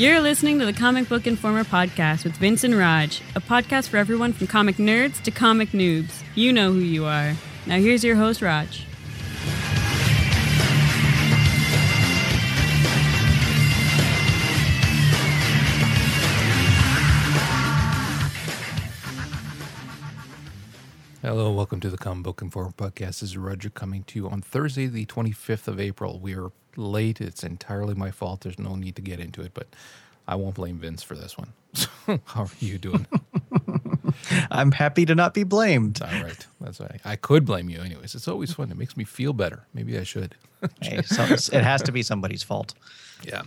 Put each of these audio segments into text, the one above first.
You're listening to the Comic Book Informer podcast with Vince and Raj, a podcast for everyone from comic nerds to comic noobs. You know who you are. Now, here's your host, Raj. Hello, welcome to the Comic Book Informer podcast. This is Roger coming to you on Thursday, the 25th of April. We are late. It's entirely my fault. There's no need to get into it, but I won't blame Vince for this one. How are you doing? I'm happy to not be blamed. All right. That's right. I could blame you anyways. It's always fun. It makes me feel better. Maybe I should. hey, so it has to be somebody's fault. Yeah.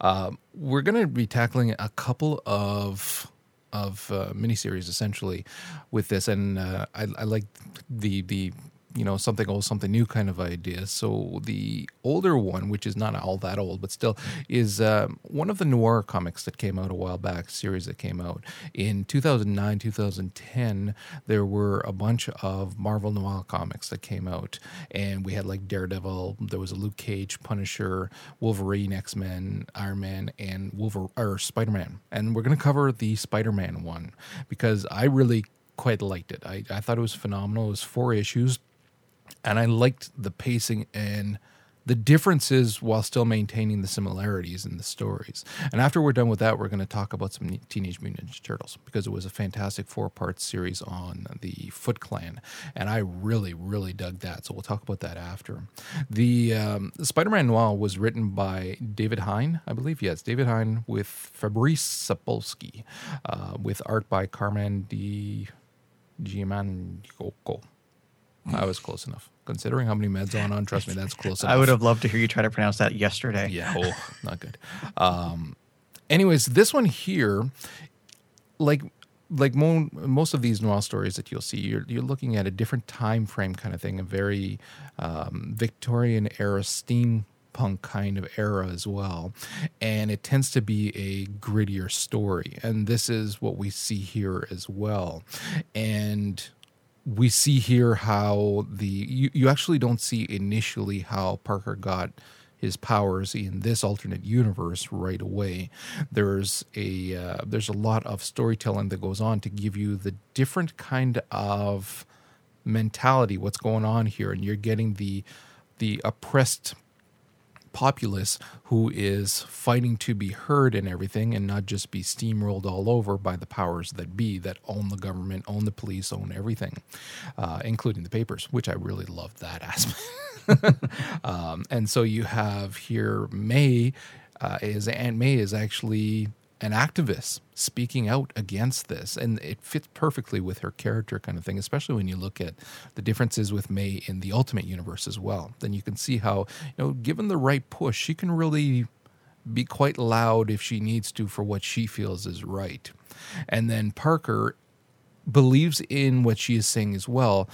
Um, we're going to be tackling a couple of of uh, miniseries essentially with this, and uh, I, I like the the you know something old something new kind of idea. So the older one which is not all that old but still is um, one of the noir comics that came out a while back series that came out in 2009 2010 there were a bunch of marvel noir comics that came out. And we had like daredevil there was a luke cage punisher wolverine x-men iron man and or spider-man. And we're going to cover the spider-man one because i really quite liked it. I, I thought it was phenomenal. It was four issues and I liked the pacing and the differences while still maintaining the similarities in the stories. And after we're done with that, we're going to talk about some Teenage Mutant Ninja Turtles because it was a fantastic four part series on the Foot Clan. And I really, really dug that. So we'll talk about that after. The, um, Spider Man Noir was written by David Hine, I believe. Yes, David Hine with Fabrice Sapolsky, uh, with art by Carmen Di Giamandolfo. I was close enough. Considering how many meds on on, trust me, that's close enough. I would have loved to hear you try to pronounce that yesterday. Yeah, oh, not good. Um, anyways, this one here, like like mo- most of these noir stories that you'll see, you're you're looking at a different time frame kind of thing, a very um, Victorian era steampunk kind of era as well, and it tends to be a grittier story, and this is what we see here as well, and we see here how the you, you actually don't see initially how Parker got his powers in this alternate universe right away. There's a uh, there's a lot of storytelling that goes on to give you the different kind of mentality what's going on here and you're getting the the oppressed populace who is fighting to be heard and everything and not just be steamrolled all over by the powers that be that own the government, own the police, own everything, uh, including the papers, which I really love that aspect. um, and so you have here May uh, is Aunt May is actually an activist speaking out against this and it fits perfectly with her character kind of thing especially when you look at the differences with may in the ultimate universe as well. Then you can see how you know given the right push she can really be quite loud if she needs to for what she feels is right. And then parker believes in what she is saying as well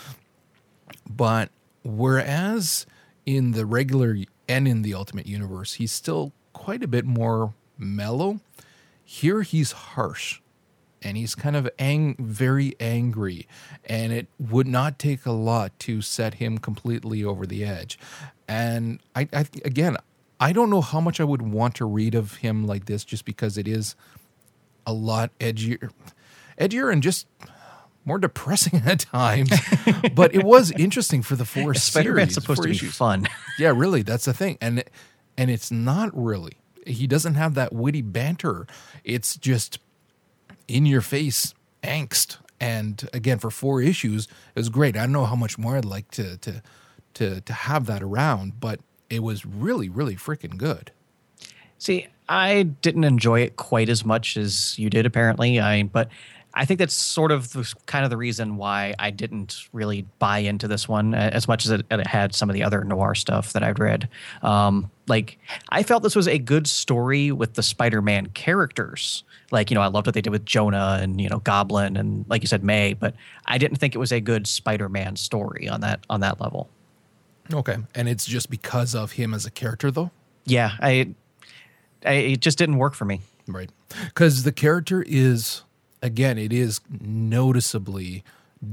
but whereas in the regular and in the ultimate universe he's still quite a bit more mellow here he's harsh and he's kind of ang- very angry, and it would not take a lot to set him completely over the edge. And I, I again, I don't know how much I would want to read of him like this, just because it is a lot edgier, edgier, and just more depressing at times. but it was interesting for the four Spider-Man's series. supposed to be issues. fun. Yeah, really, that's the thing, and and it's not really. He doesn't have that witty banter. It's just in your face angst. And again, for four issues, it was great. I don't know how much more I'd like to to to to have that around, but it was really, really freaking good. See, I didn't enjoy it quite as much as you did, apparently. I but I think that's sort of the, kind of the reason why I didn't really buy into this one as much as it, it had some of the other noir stuff that I'd read. Um, like I felt this was a good story with the Spider-Man characters. Like you know, I loved what they did with Jonah and you know Goblin and like you said May, but I didn't think it was a good Spider-Man story on that on that level. Okay, and it's just because of him as a character, though. Yeah, I, I it just didn't work for me. Right, because the character is again, it is noticeably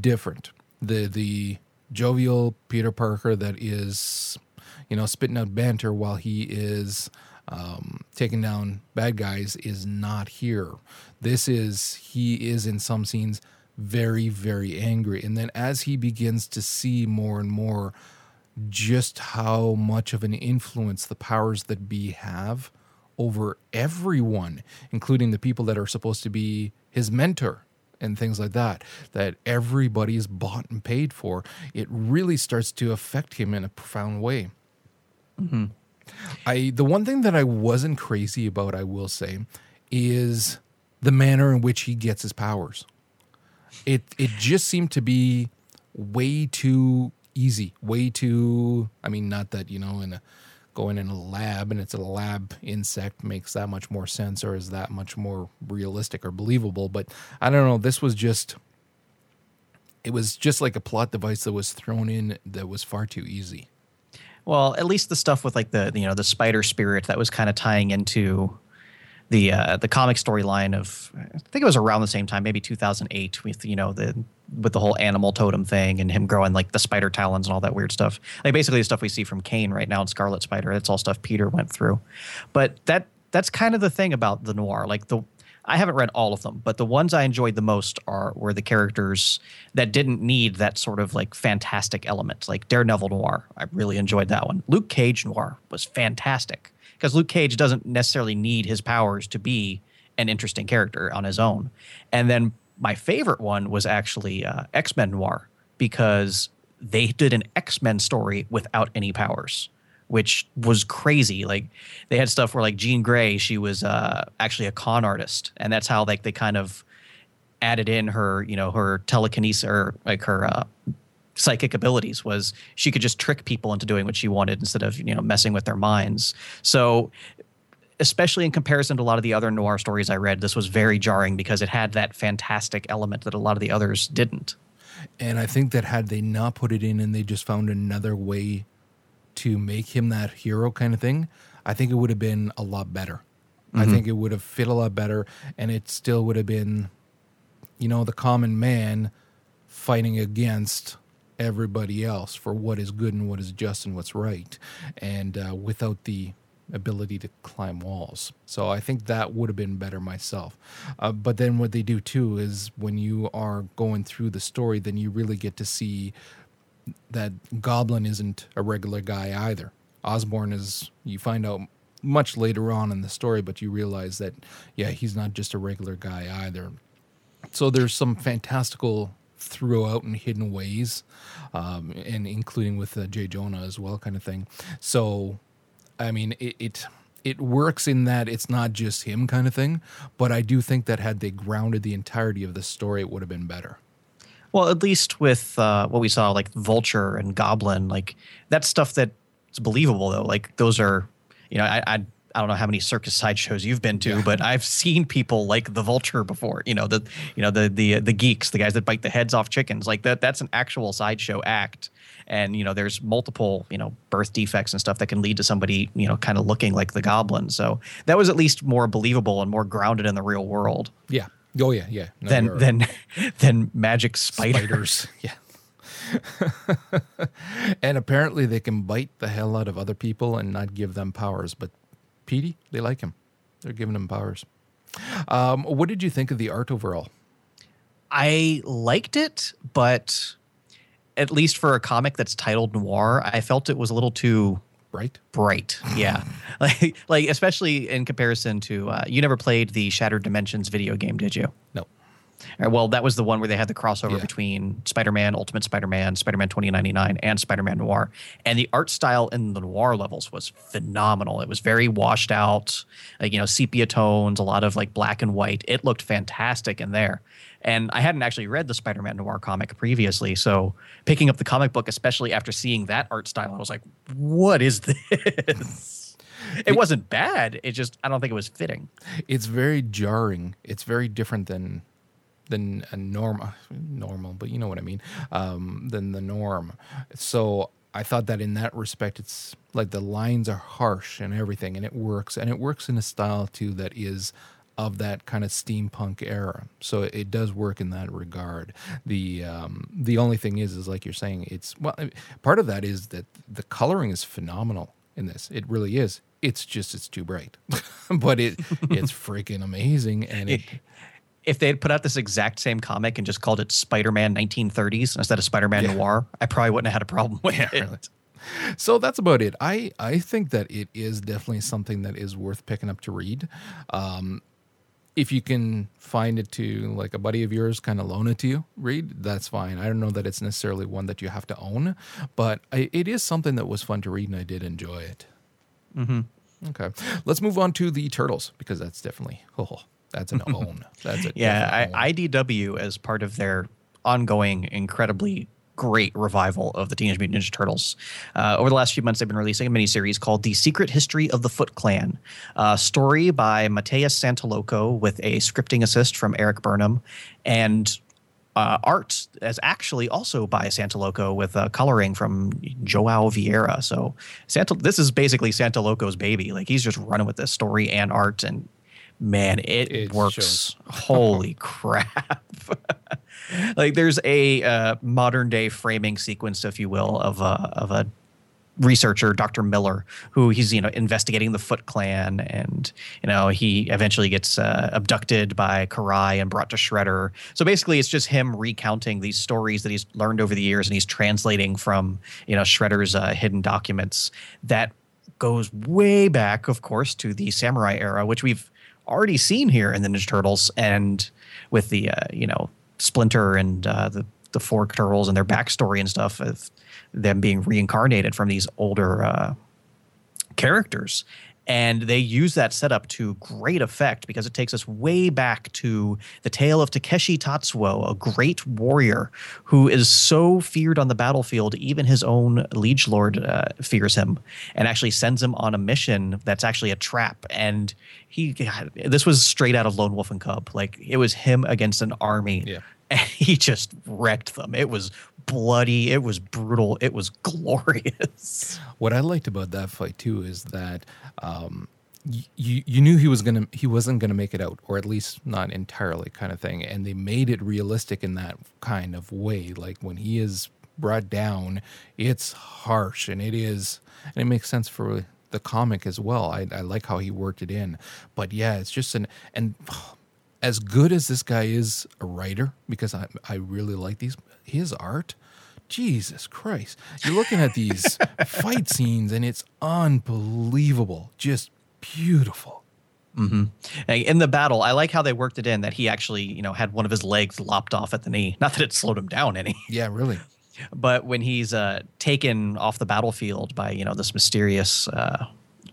different. The the jovial Peter Parker that is, you know, spitting out banter while he is um, taking down bad guys is not here. This is he is in some scenes very very angry, and then as he begins to see more and more just how much of an influence the powers that be have over everyone, including the people that are supposed to be his mentor and things like that, that everybody is bought and paid for, it really starts to affect him in a profound way. Mm-hmm. I the one thing that I wasn't crazy about, I will say, is the manner in which he gets his powers. It it just seemed to be way too easy, way too. I mean, not that you know in a going in a lab and it's a lab insect makes that much more sense or is that much more realistic or believable. But I don't know. This was just, it was just like a plot device that was thrown in that was far too easy. Well, at least the stuff with like the you know the spider spirit that was kind of tying into the uh, the comic storyline of I think it was around the same time, maybe 2008, with you know the with the whole animal totem thing and him growing like the spider talons and all that weird stuff. Like basically the stuff we see from Kaine right now in Scarlet Spider. That's all stuff Peter went through. But that that's kind of the thing about the noir. Like the I haven't read all of them, but the ones I enjoyed the most are were the characters that didn't need that sort of like fantastic element, like Daredevil Noir. I really enjoyed that one. Luke Cage Noir was fantastic because Luke Cage doesn't necessarily need his powers to be an interesting character on his own. And then my favorite one was actually uh, X Men Noir because they did an X Men story without any powers, which was crazy. Like they had stuff where like Jean Grey, she was uh, actually a con artist, and that's how like they kind of added in her, you know, her telekinesis or like her uh, psychic abilities was she could just trick people into doing what she wanted instead of you know messing with their minds. So especially in comparison to a lot of the other noir stories I read, this was very jarring because it had that fantastic element that a lot of the others didn't. And I think that had they not put it in and they just found another way to make him that hero kind of thing, I think it would have been a lot better. Mm-hmm. I think it would have fit a lot better and it still would have been, you know, the common man fighting against everybody else for what is good and what is just and what's right. And uh, without the ability to climb walls. So I think that would have been better myself. Uh, but then what they do too is when you are going through the story, then you really get to see that Goblin isn't a regular guy either. Osborn is, you find out much later on in the story, but you realize that, yeah, he's not just a regular guy either. So there's some fantastical throughout in hidden ways, um, and including with uh, J. Jonah as well, kind of thing. So I mean, it, it it works in that it's not just him kind of thing, but I do think that had they grounded the entirety of the story, it would have been better. Well, at least with uh, what we saw, like Vulture and Goblin, like that's stuff that's believable though. Like those are, you know, I, I I don't know how many circus sideshows you've been to, yeah. but I've seen people like the vulture before. You know the you know the the the geeks, the guys that bite the heads off chickens. Like that that's an actual sideshow act. And you know there's multiple you know birth defects and stuff that can lead to somebody you know kind of looking like the goblin. So that was at least more believable and more grounded in the real world. Yeah. Oh yeah, yeah. No, than than than magic spiders. spiders. Yeah. and apparently they can bite the hell out of other people and not give them powers, but Petey, they like him. They're giving him powers. Um, what did you think of the art overall? I liked it, but at least for a comic that's titled noir, I felt it was a little too bright. Bright, yeah. like, like especially in comparison to uh, you never played the Shattered Dimensions video game, did you? No. Uh, well, that was the one where they had the crossover yeah. between Spider-Man, Ultimate Spider-Man, Spider-Man 2099, and Spider-Man Noir. And the art style in the noir levels was phenomenal. It was very washed out, like you know, sepia tones, a lot of like black and white. It looked fantastic in there. And I hadn't actually read the Spider-Man Noir comic previously, so picking up the comic book, especially after seeing that art style, I was like, "What is this?" it wasn't bad. It just I don't think it was fitting. It's very jarring. It's very different than than a normal normal, but you know what I mean, um, than the norm. So I thought that in that respect, it's like the lines are harsh and everything, and it works, and it works in a style too that is of that kind of steampunk era. So it does work in that regard. The um, the only thing is, is like you're saying, it's well, part of that is that the coloring is phenomenal in this. It really is. it's just it's too bright, but it it's freaking amazing, and it if they had put out this exact same comic and just called it Spider-Man 1930s instead of Spider-Man Yeah. Noir, I probably wouldn't have had a problem with Yeah, it. really. so that's about it. I I think that it is definitely something that is worth picking up to read. Um, if you can find it to like a buddy of yours, kind of loan it to you, read. That's fine. I don't know that it's necessarily one that you have to own, but I, it is something that was fun to read, and I did enjoy it. Mm-hmm. Okay, let's move on to the turtles because that's definitely oh, that's an own. That's a Yeah. I, IDW as part of their ongoing, incredibly great revival of the Teenage Mutant Ninja Turtles. Uh, over the last few months, they've been releasing a miniseries called "The Secret History of the Foot Clan," a story by Mateus Santolouco with a scripting assist from Eric Burnham, and uh, art as actually also by Santolouco with uh, coloring from Joao Vieira. So Santa, this is basically Santolouco's baby. Like he's just running with this story and art, and man, it, It works. Holy crap! like there's a uh, modern day framing sequence, if you will, of a of a researcher, Dr. Miller, who he's you know investigating the Foot Clan, and you know he eventually gets uh, abducted by Karai and brought to Shredder. So basically, it's just him recounting these stories that he's learned over the years, and he's translating from you know Shredder's uh, hidden documents that goes way back, of course, to the Samurai era, which we've already seen here in the Ninja Turtles, and with the uh, you know Splinter and uh, the the four turtles and their backstory and stuff of them being reincarnated from these older uh, characters. And they use that setup to great effect because it takes us way back to the tale of Takeshi Tatsuo, a great warrior who is so feared on the battlefield, even his own liege lord uh, fears him and actually sends him on a mission that's actually a trap. And he, God, this was straight out of Lone Wolf and Cub. Like it was him against an army Yeah. and he just wrecked them. It was bloody, it was brutal, it was glorious. What I liked about that fight too is that um, you you knew he was gonna he wasn't gonna make it out, or at least not entirely, kind of thing. And they made it realistic in that kind of way. Like when he is brought down, it's harsh, and it is, and it makes sense for the comic as well. I, I like how he worked it in, but yeah, it's just an and. As good as this guy is a writer, because I I really like these his art, Jesus Christ. You're looking at these fight scenes and it's unbelievable. Just beautiful. Like, In the battle, I like how they worked it in that he actually, you know, had one of his legs lopped off at the knee. Not that it slowed him down any, Yeah, really. but when he's uh, taken off the battlefield by, you know, this mysterious uh,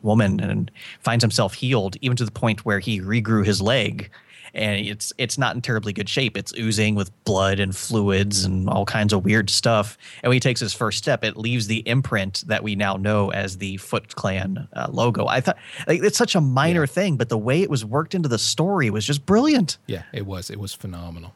woman and finds himself healed, even to the point where he regrew his leg. And it's it's not in terribly good shape. It's oozing with blood and fluids and all kinds of weird stuff. And when he takes his first step, it leaves the imprint that we now know as the Foot Clan uh, logo. I thought like, it's such a minor thing, but the way it was worked into the story was just brilliant. Yeah, it was. It was phenomenal.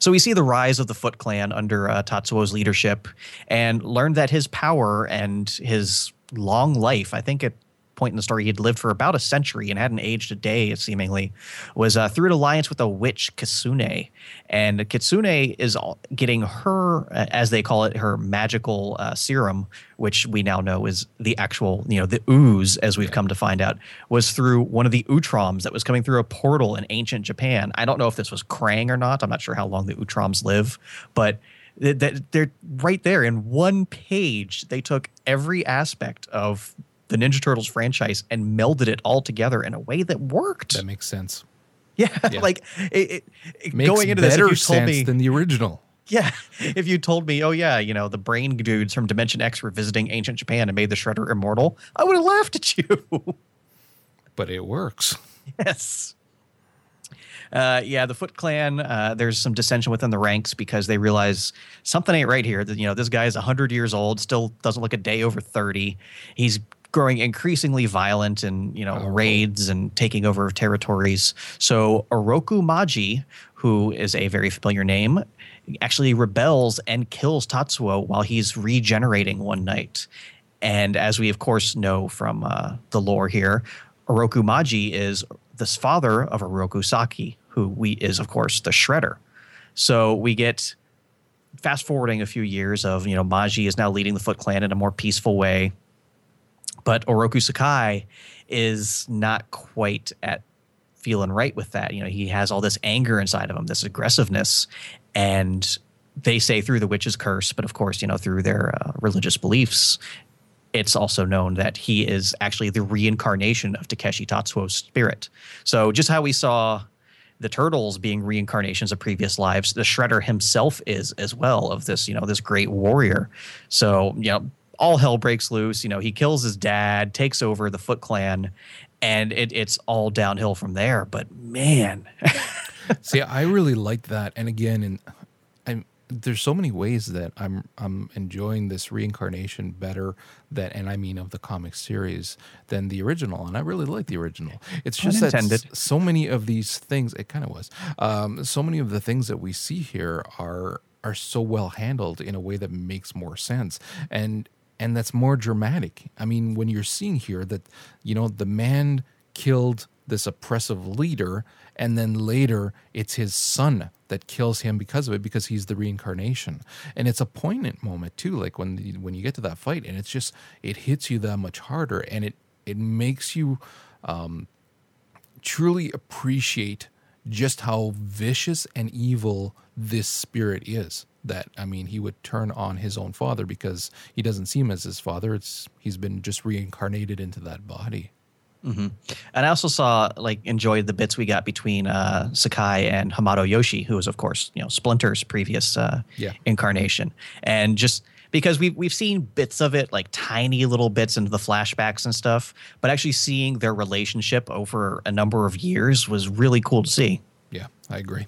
So we see the rise of the Foot Clan under uh, Tatsuo's leadership, and learn that his power and his long life. I think at point in the story he'd lived for about a century and hadn't aged a day, seemingly, was uh, through an alliance with a witch Kitsune, and Kitsune is getting her, uh, as they call it, her magical uh, serum, which we now know is the actual, you know, the ooze, as we've come to find out, was through one of the Utroms that was coming through a portal in ancient Japan. I don't know if this was Krang or not. I'm not sure how long the Utroms live, but th- th- they're right there in one page. They took every aspect of the Ninja Turtles franchise and melded it all together in a way that worked. That makes sense. yeah, Yeah. like it, it, it- Makes going into this, if you told sense me, than the original. yeah, if you told me, oh yeah, you know, the brain dudes from Dimension X were visiting ancient Japan and made the Shredder immortal, I would have laughed at you. But it works. yes. Uh, yeah, the Foot Clan. Uh, there's some dissension within the ranks because they realize something ain't right here. That you know, this guy is hundred years old, still doesn't look a day over thirty. He's growing increasingly violent and you know Oh. raids and taking over territories. So Oroku Mashi, who is a very familiar name, actually rebels and kills Tatsuo while he's regenerating one night. And as we of course know from uh, the lore here, Oroku Mashi is the father of Oroku Saki, who we is of course the Shredder. So we get fast forwarding a few years of you know Mashi is now leading the Foot Clan in a more peaceful way. But Oroku Saki is not quite at feeling right with that. You know, he has all this anger inside of him, this aggressiveness, and they say through the witch's curse, but of course, you know, through their uh, religious beliefs, it's also known that he is actually the reincarnation of Takeshi Tatsuo's spirit. So just how we saw the turtles being reincarnations of previous lives, the Shredder himself is as well of this, you know, this great warrior. So, you know, all hell breaks loose. You know, he kills his dad, takes over the Foot Clan, and it, it's all downhill from there. But man, see, I really like that. And again, and I'm there's so many ways that I'm I'm enjoying this reincarnation better that and I mean of the comic series than the original and I really like the original. It's just Unintended. that so many of these things it kind of was. Um, so many of the things that we see here are are so well handled in a way that makes more sense and and that's more dramatic. I mean, when you're seeing here that you know the man killed this oppressive leader and then later it's his son that kills him because of it because he's the reincarnation and it's a poignant moment too like when when you get to that fight and it's just it hits you that much harder and it it makes you um, truly appreciate just how vicious and evil this spirit is that i mean he would turn on his own father because he doesn't see him as his father. It's he's been just reincarnated into that body. And I also saw like enjoyed the bits we got between uh, Saki and Hamato Yoshi, who was of course you know Splinter's previous uh, Yeah. incarnation, and just because we've we've seen bits of it, like tiny little bits into the flashbacks and stuff, but actually seeing their relationship over a number of years was really cool to see. yeah i agree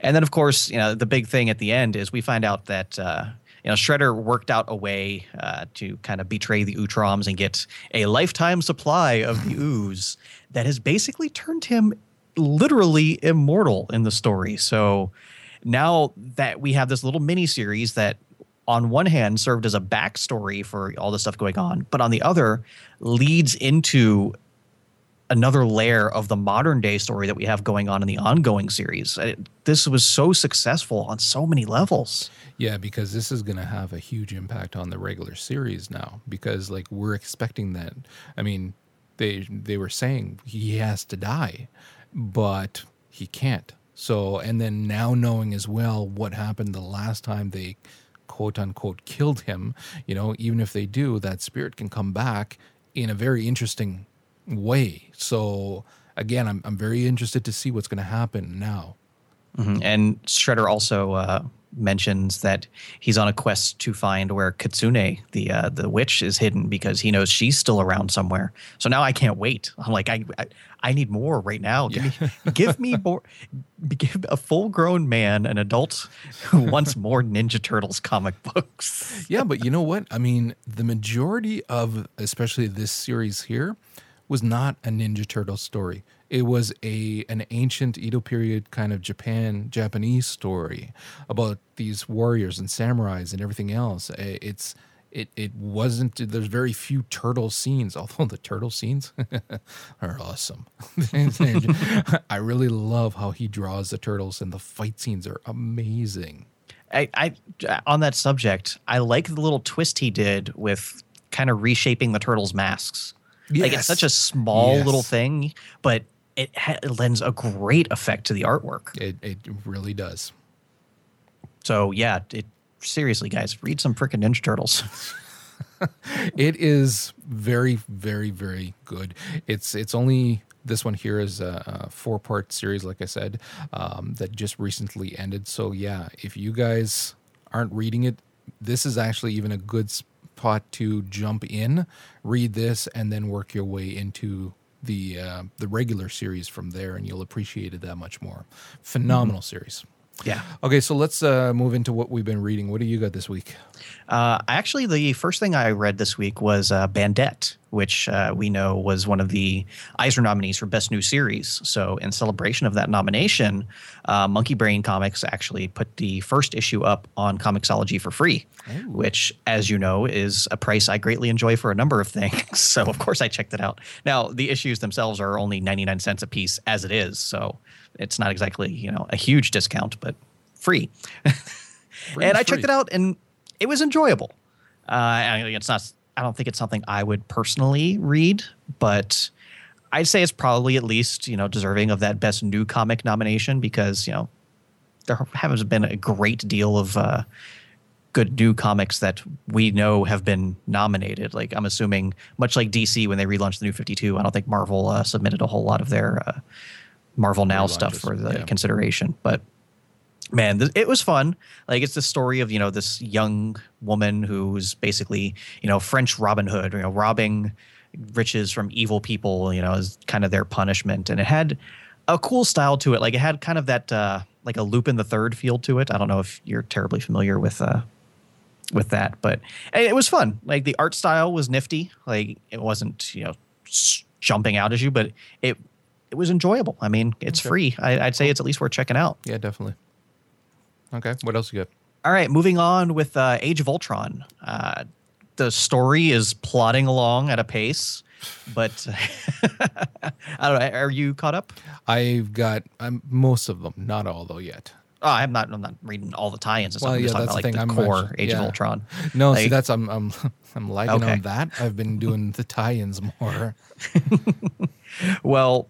And then, of course, you know, the big thing at the end is we find out that uh, you know Shredder worked out a way uh, to kind of betray the Utroms and get a lifetime supply of the ooze that has basically turned him literally immortal in the story. So now that we have this little mini series that on one hand served as a backstory for all the stuff going on, but on the other leads into another layer of the modern day story that we have going on in the ongoing series. This was so successful on so many levels. Yeah, because this is going to have a huge impact on the regular series now. Because like we're expecting that. I mean, they they were saying he has to die, but he can't. So and then now knowing as well what happened the last time they quote unquote killed him, you know, even if they do, that spirit can come back in a very interesting way. So again, I'm I'm very interested to see what's going to happen now. And Shredder also uh, mentions that he's on a quest to find where Kitsune, the uh, the witch, is hidden because he knows she's still around somewhere. So now I can't wait. I'm like, I I, I need more right now. Give me give me more. Give a full grown man, an adult, who wants more Ninja Turtles comic books. yeah, but you know what? I mean, the majority of especially this series here was not a Ninja Turtle story. It was a an ancient Edo period kind of Japan Japanese story about these warriors and samurais and everything else. It's it it wasn't there's very few turtle scenes, although the turtle scenes are awesome. I really love how he draws the turtles and the fight scenes are amazing. I, I on that subject, I like the little twist he did with kind of reshaping the turtles' masks. Like it's such a small Yes. little thing, but it, ha- it lends a great effect to the artwork. It it really does. So yeah, it seriously, guys, read some freaking Ninja Turtles. It is very, very, very good. It's it's only this one here is a, a four part series, like I said, um, that just recently ended. So yeah, if you guys aren't reading it, this is actually even a good spot to jump in, read this, and then work your way into the uh, the regular series from there, and you'll appreciate it that much more. Phenomenal series. Yeah. Okay, so let's uh, move into what we've been reading. What do you got this week? Uh, actually, the first thing I read this week was uh, Bandette, which uh, we know was one of the Eisner nominees for Best New Series. So, in celebration of that nomination, uh, Monkey Brain Comics actually put the first issue up on Comixology for free, which, as you know, is a price I greatly enjoy for a number of things. So, of course, I checked it out. Now, the issues themselves are only 99 cents a piece as it is. So, it's not exactly, you know, a huge discount, but free. and I checked it out and it was enjoyable. Uh, I it's not. I don't think it's something I would personally read, but I'd say it's probably at least you know deserving of that best new comic nomination because you know there hasn't been a great deal of uh, good new comics that we know have been nominated. Like I'm assuming, much like DC when they relaunched the New 52, I don't think Marvel uh, submitted a whole lot of their uh, Marvel Now stuff for the yeah. consideration. But man, th- it was fun. Like it's the story of you know this young woman who's basically you know French Robin Hood, you know, robbing riches from evil people. You know, is kind of their punishment, and it had a cool style to it. Like it had kind of that uh, like a Lupin the Third feel to it. I don't know if you're terribly familiar with. Uh, with that, but it was fun. Like the art style was nifty. Like it wasn't, you know, jumping out at you, but it it was enjoyable. I mean, it's Okay. free. I, I'd say it's at least worth checking out. Yeah, definitely. Okay, what else you got? All right, moving on with uh, Age of Ultron. Uh, the story is plodding along at a pace, but I don't know. Are you caught up? I've got um, most of them, not all though yet. Oh, I'm not. I'm not reading all the tie-ins. And stuff. Well, I'm yeah, just talking about the like thing. the I'm core actually- Age of. Ultron. No, see, Like- that's I'm I'm I'm lagging Okay. on that. I've been doing the tie-ins more. Well,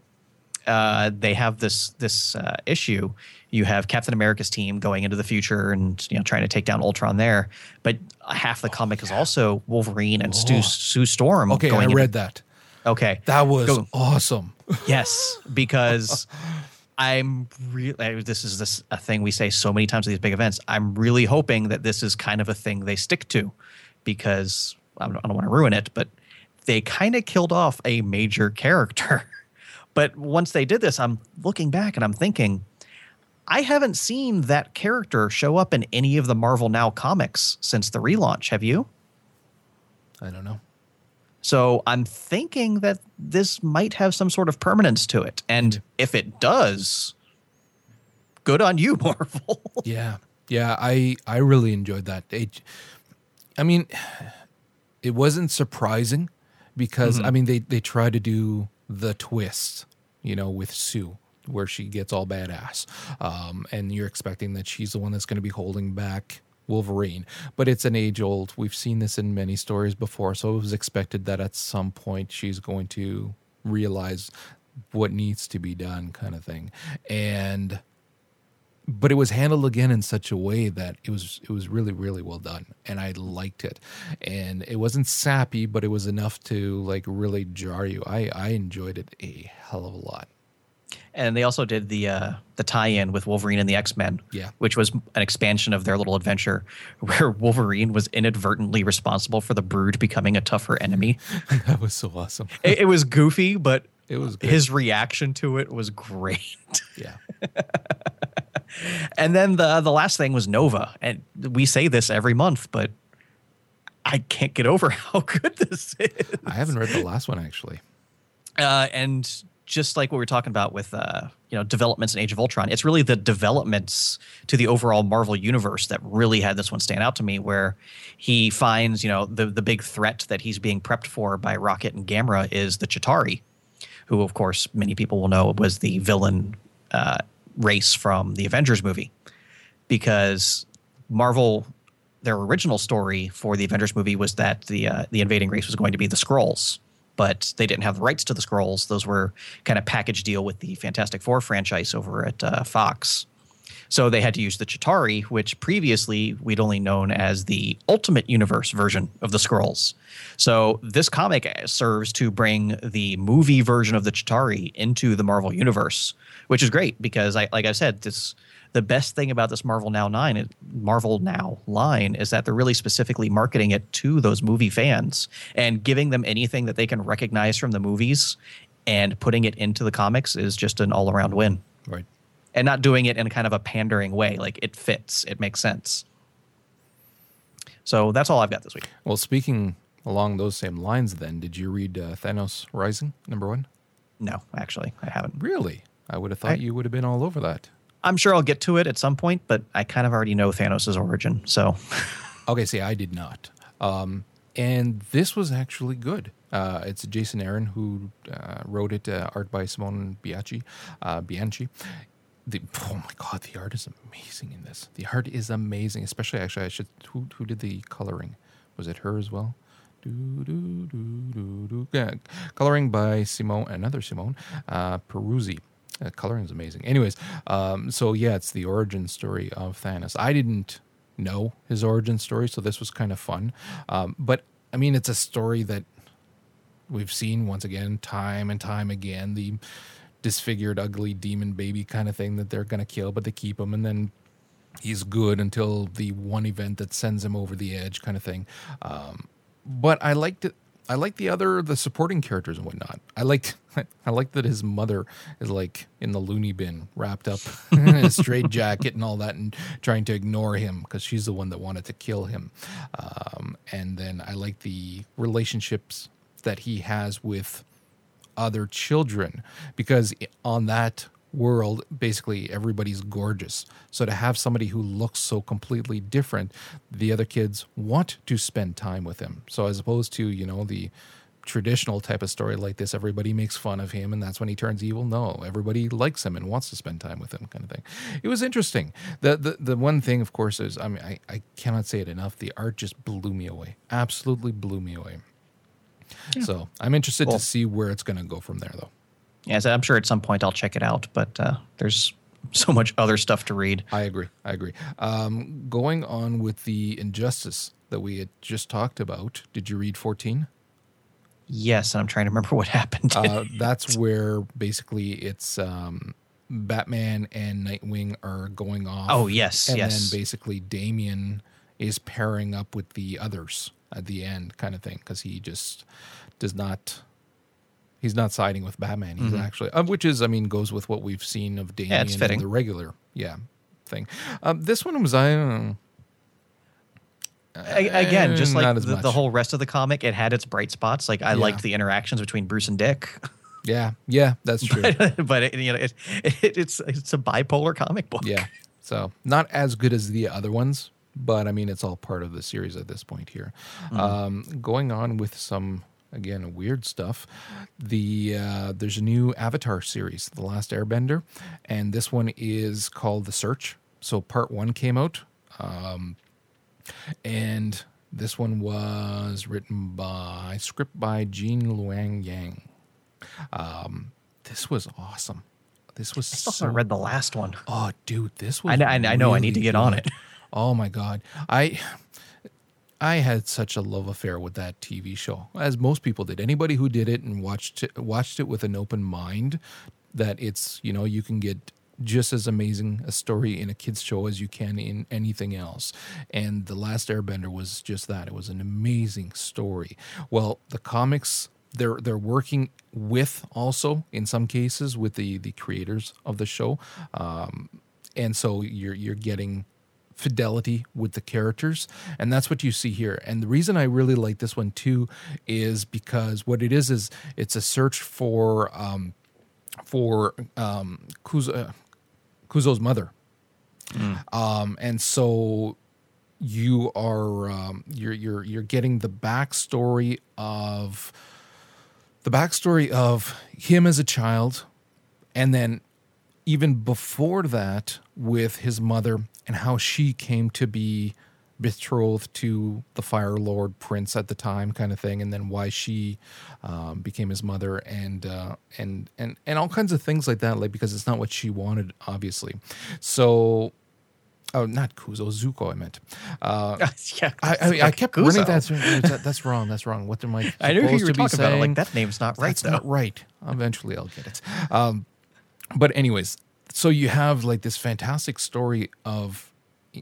uh, they have this this uh, issue. You have Captain America's team going into the future and you know trying to take down Ultron there, but half the comic is also Wolverine and Stu, Oh. Sue Storm. Okay, I into- read that. okay, That was Go. awesome. yes, because I'm really. This is this a thing we say so many times at these big events. I'm really hoping that this is kind of a thing they stick to, because I don't, I don't want to ruin it, but they kind of killed off a major character. but once they did this, I'm looking back and I'm thinking. I haven't seen that character show up in any of the Marvel Now comics since the relaunch. Have you? I don't know. So I'm thinking that this might have some sort of permanence to it. And if it does, good on you, Marvel. Yeah, yeah. I I really enjoyed that. It, I mean, it wasn't surprising because mm-hmm. I mean they they try to do the twist, you know, with Sue where she gets all badass, um, and you're expecting that she's the one that's going to be holding back Wolverine. But it's an age old. We've seen this in many stories before, so it was expected that at some point she's going to realize what needs to be done, kind of thing, and but it was handled again in such a way that it was it was really really well done and i liked it and it wasn't sappy but it was enough to like really jar you i i enjoyed it a hell of a lot and they also did the uh, the tie-in with Wolverine and the X-Men, Yeah. which was an expansion of their little adventure where Wolverine was inadvertently responsible for the Brood becoming a tougher enemy. that was so awesome it, it was goofy, but it was good. his reaction to it was great. yeah And then the the last thing was Nova, and we say this every month, but I can't get over how good this is. i haven't read the last one actually Uh, and just like what we were talking about with uh, you know developments in Age of Ultron, it's really the developments to the overall Marvel universe that really had this one stand out to me. Where he finds you know the the big threat that he's being prepped for by Rocket and Gamora is the Chitauri, who of course many people will know was the villain uh, race from the Avengers movie, because Marvel. Their original story for the Avengers movie was that the uh, the invading race was going to be the Skrulls, but they didn't have the rights to the Skrulls. Those were kind of package deal with the Fantastic Four franchise over at uh, Fox. So they had to use the Chitauri, which previously we'd only known as the Ultimate Universe version of the Skrulls. So this comic serves to bring the movie version of the Chitauri into the Marvel Universe, which is great because, I, like I said, this the best thing about this Marvel Now nine, Marvel Now line, is that they're really specifically marketing it to those movie fans and giving them anything that they can recognize from the movies and putting it into the comics is just an all around win right and not doing it in kind of a pandering way. Like it fits, it makes sense. So that's all I've got this week. well speaking along those same lines then did you read uh, thanos rising number one No, actually, I haven't. really i would have thought I- you would have been all over that I'm sure I'll get to it at some point, but I kind of already know Thanos' origin. So Okay, see, I did not. Um, and this was actually good. Uh, it's Jason Aaron who uh, wrote it, uh, art by Simone Bianchi. Uh, Bianchi. The, oh my god, the art is amazing in this. The art is amazing, especially actually. I should who who did the coloring? Was it her as well? Do, do, do. Yeah, coloring by Simone, another Simone uh, Peruzzi. Uh, coloring is amazing. Anyways, um, so yeah, it's the origin story of Thanos. I didn't know his origin story, so this was kind of fun. Um, but I mean, it's a story that we've seen once again, time and time again. The disfigured, ugly demon baby kind of thing that they're going to kill, but they keep him, and then he's good until the one event that sends him over the edge, kind of thing. Um, but I liked it. I like the other the supporting characters and whatnot. I liked I like that his mother is like in the loony bin, wrapped up in a straight jacket and all that, and trying to ignore him because she's the one that wanted to kill him. Um, and then I like the relationships that he has with other children. Because on that world basically everybody's gorgeous. So to have somebody who looks so completely different the other kids want to spend time with him. So as opposed to you know the traditional type of story like this everybody makes fun of him and that's when he turns evil. No everybody likes him and wants to spend time with him kind of thing. It was interesting. The the, the one thing of course is i mean I, I cannot say it enough. The art just blew me away. Absolutely blew me away yeah. so i'm interested cool. to see where it's going to go from there though Yes, I'm sure at some point I'll check it out, but uh, there's so much other stuff to read. I agree. I agree. Um, going on with the injustice that we had just talked about, did you read 14? Yes, and I'm trying to remember what happened. uh, that's where basically it's um, Batman and Nightwing are going off. Oh yes, and yes. then basically Damian is pairing up with the others at the end, kind of thing, because he just does not He's not siding with Batman. He's mm-hmm. actually, uh, which is, I mean, goes with what we've seen of Damian yeah, in the regular, yeah, thing. Um, this one was, I don't know. Again, just like the, the, whole rest of the comic, it had its bright spots. Like I yeah. liked the interactions between Bruce and Dick. Yeah, yeah, that's true. but, but it, you know, it, it, it's it's a bipolar comic book. Yeah, so not as good as the other ones, but I mean, it's all part of the series at this point here. Mm-hmm. Um, going on with some again weird stuff the uh, there's a new avatar series the last airbender and this one is called the search so part one came out um, and this one was written by script by Gene Luen Yang um, this was awesome this was I still so, haven't read the last one. Oh, dude, this was. I, I, I know. Really I need to get good. on it. Oh my god, I I had such a love affair with that TV show, as most people did. Anybody who did it and watched it, watched it with an open mind, that it's you know you can get just as amazing a story in a kids show as you can in anything else. And the Last Airbender was just that. It was an amazing story. Well, the comics they're they're working with also in some cases with the the creators of the show, um, and so you're you're getting fidelity with the characters and that's what you see here and the reason i really like this one too is because what it is is it's a search for um for um Kuzo, kuzo's mother mm. um and so you are um you're you're you're getting the backstory of the backstory of him as a child and then even before that with his mother and how she came to be betrothed to the Fire Lord Prince at the time, kind of thing, and then why she um, became his mother, and uh, and and and all kinds of things like that, like because it's not what she wanted, obviously. So. Oh, not Kuzo, Zuko. I meant. Uh, yeah, I, I, mean, I kept Kuzo. running that, that. That's wrong. That's wrong. What am I? I knew who you were talking saying? about. Like that name's not right. That's though. not right. Eventually, I'll get it. Um, but anyways, so you have like this fantastic story of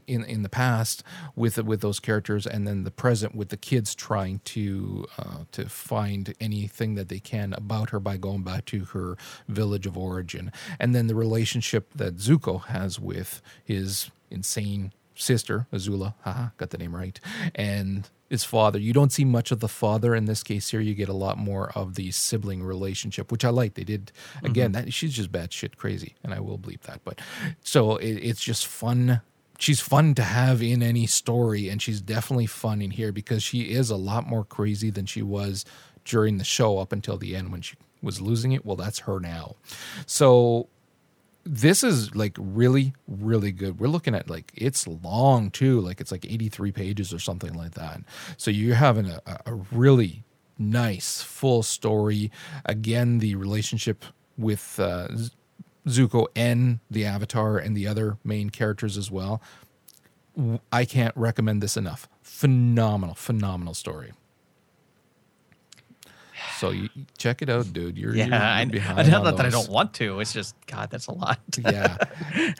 in in the past with with those characters, and then the present with the kids trying to uh, to find anything that they can about her by going back to her village of origin, and then the relationship that Zuko has with his insane sister Azula, haha, got the name right, and his father. You don't see much of the father in this case here. You get a lot more of the sibling relationship, which I like. They did again. Mm-hmm. That she's just batshit crazy, and I will bleep that. But so it, it's just fun. She's fun to have in any story, and she's definitely fun in here because she is a lot more crazy than she was during the show up until the end when she was losing it. Well, that's her now. So this is like really really good. We're looking at like it's long too. Like it's like 83 pages or something like that. So you're having a, a really nice full story. Again the relationship with uh, zuko and the avatar and the other main characters as well. I can't recommend this enough. Phenomenal phenomenal story so you check it out dude you're Yeah, you're, you're behind I not on that I don't want to. It's just God, that's a lot. yeah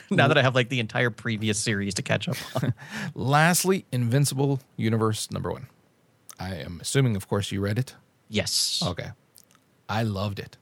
now that I have like the entire previous series to catch up on. Lastly, Invincible Universe number one. I am assuming, of course, you read it. yes. Okay. I loved it.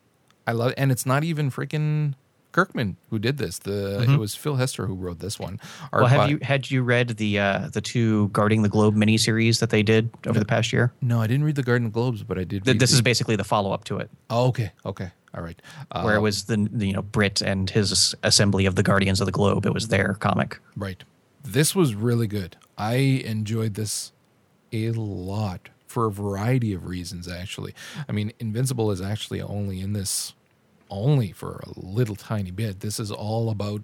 I love it. and it's not even freaking Kirkman who did this. The it was Phil Hester who wrote this one. Art Well, have by- you had you read the uh, the two Guarding the Globe miniseries that they did over the past year? No, I didn't read the Garden Globes, but I did. Th- read This the- is basically the follow up to it, Oh, okay. Okay. All right. Uh, where it was the, the you know Brit and his assembly of the Guardians of the Globe. It was their comic. Right. This was really good. I enjoyed this a lot for a variety of reasons, actually. I mean, Invincible is actually only in this only for a little tiny bit. This is all about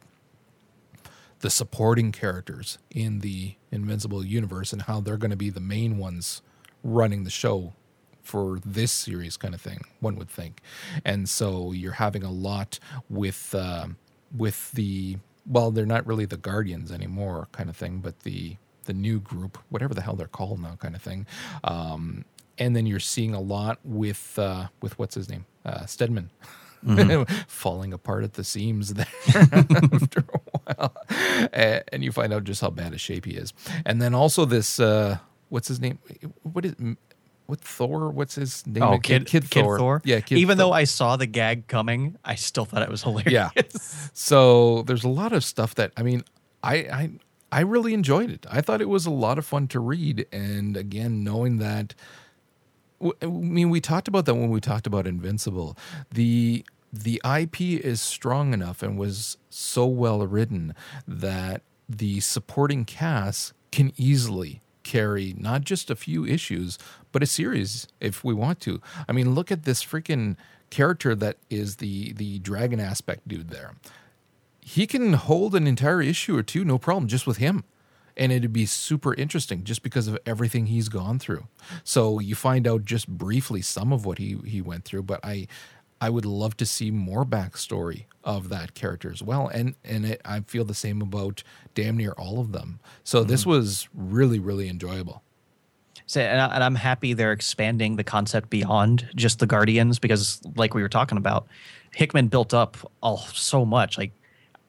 the supporting characters in the Invincible universe and how they're going to be the main ones running the show for this series kind of thing one would think. And so you're having a lot with um with the well they're not really the guardians anymore kind of thing but the the new group whatever the hell they're called now kind of thing. Um and then you're seeing a lot with uh with what's his name? Uh stedman falling apart at the seams there after a while. And you find out just how bad a shape he is. And then also this uh what's his name? What is what thor? What's his name Oh, again? kid, kid, Thor. yeah kid Even Thor. though I saw the gag coming, I still thought it was hilarious. yeah so there's a lot of stuff that i mean i i i really enjoyed it. I thought it was a lot of fun to read. And again knowing that I mean, we talked about that when we talked about Invincible. The the IP is strong enough and was so well written that the supporting cast can easily carry not just a few issues, but a series if we want to. I mean, look at this freaking character that is the the dragon aspect dude there. He can hold an entire issue or two, no problem, just with him and it'd be super interesting just because of everything he's gone through. So you find out just briefly some of what he he went through, but I I would love to see more backstory of that character as well. And and it, I feel the same about damn near all of them. So this mm-hmm. was really really enjoyable. So, and, I, and I'm happy they're expanding the concept beyond just the Guardians because, like we were talking about, Hickman built up all so much. Like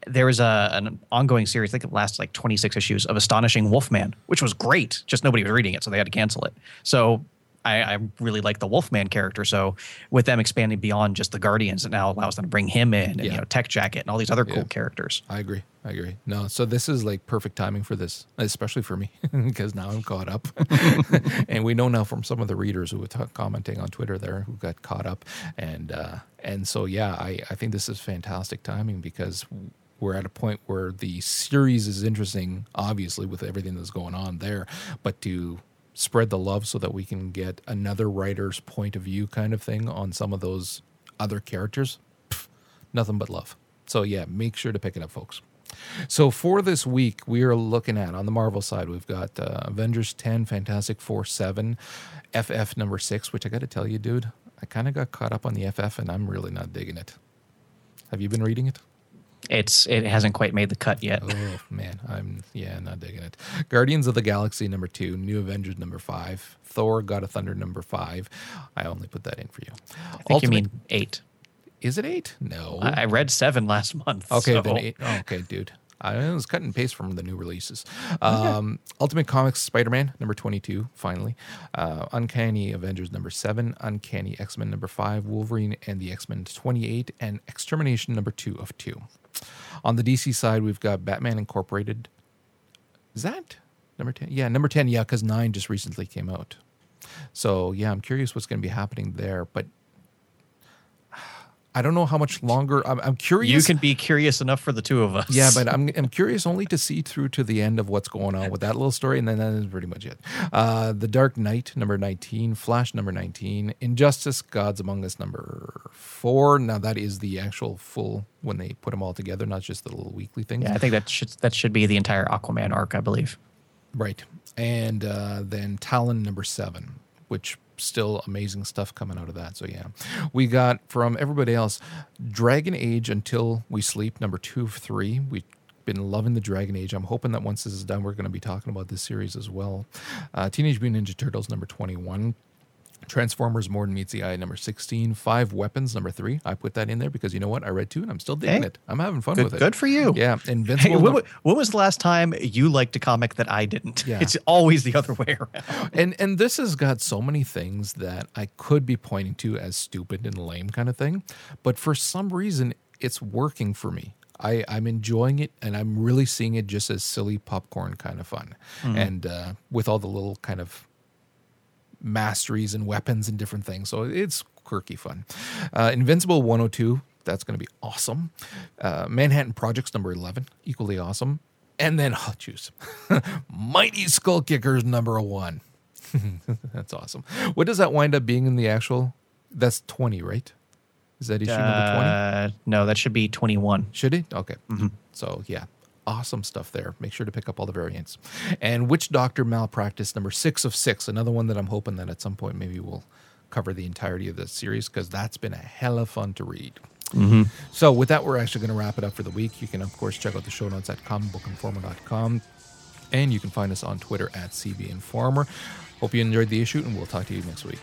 there was a an ongoing series, I think it lasted like 26 issues of Astonishing Wolfman, which was great. Just nobody was reading it, so they had to cancel it. So I, I really like the Wolfman character. So with them expanding beyond just the Guardians, it now allows them to bring him in and Yeah. you know Tech Jacket and all these other cool Yeah. characters. I agree. I agree. No, so this is like perfect timing for this, especially for me, because now I'm caught up. and we know now from some of the readers who were ta- commenting on Twitter there who got caught up, and uh, and so yeah, I I think this is fantastic timing because we're at a point where the series is interesting, obviously with everything that's going on there, but to spread the love so that we can get another writer's point of view kind of thing on some of those other characters pff, nothing but love. So yeah make sure to pick it up folks. So for this week we are looking at on the marvel side we've got uh, avengers 10 fantastic four 7 ff number 6 which i gotta tell you dude i kind of got caught up on the ff and i'm really not digging it. Have you been reading it It's it hasn't quite made the cut yet. Oh man, I'm yeah, not digging it. Guardians of the Galaxy number two, New Avengers number five, Thor: God of Thunder number five. I only put that in for you. I think you mean eight. is it eight? No. I, I read seven last month. okay, so- then eight. Oh, okay, dude. I was cut and paste from the new releases. Um, Ultimate Comics Spider Man number 22, finally. Uh, Uncanny Avengers number 7, Uncanny X Men number 5, Wolverine and the X Men 28, and Extermination number 2 of 2. On the DC side, we've got Batman Incorporated. Is that number 10? Yeah, number 10, yeah, because 9 just recently came out. So, yeah, I'm curious what's going to be happening there. But I don't know how much longer. I'm, I'm curious. You can be curious enough for the two of us. Yeah, but I'm I'm curious only to see through to the end of what's going on with that little story, and then that is pretty much it. Uh, the Dark Knight number nineteen, Flash number nineteen, Injustice, Gods Among Us number four. Now that is the actual full when they put them all together, not just the little weekly things. yeah, I think that should that should be the entire Aquaman arc, I believe. Right. And uh, then Talon number seven, which still amazing stuff coming out of that. So yeah, we got from everybody else, Dragon Age Until We Sleep number two of three. We've been loving the Dragon Age. I'm hoping that once this is done, we're going to be talking about this series as well. Uh, Teenage Mutant Ninja Turtles number 21. Transformers More Than Meets the Eye number 16. Five Weapons number three. I put that in there because you know what? I read two and I'm still digging Hey. it. I'm having fun Good, with it. good for you. Yeah. Hey, Invincible. when, wa- when was the last time you liked a comic that I didn't? Yeah. It's always the other way around. and and this has got so many things that I could be pointing to as stupid and lame kind of thing, but for some reason it's working for me. I, I'm enjoying it and I'm really seeing it just as silly popcorn kind of fun. And uh, with all the little kind of masteries and weapons and different things. So it's quirky fun. Uh, Invincible 102, that's going to be awesome. Uh, Manhattan Projects number 11, equally awesome. And then, oh, juice. Mighty Skull Kickers number one. that's awesome. What does that wind up being in the actual? That's 20, right? Is that issue number 20? Uh, no, that should be 21. Should it? Okay. So yeah, awesome stuff there. Make sure to pick up all the variants. And Witch Doctor Malpractice number six of six. Another one that I'm hoping that at some point maybe we'll cover the entirety of the series because that's been a hell of fun to read. Mm-hmm. So with that, we're actually going to wrap it up for the week. You can of course check out the show notes at comicbookinformer.com. And you can find us on Twitter at CB Informer. Hope you enjoyed the issue, and we'll talk to you next week.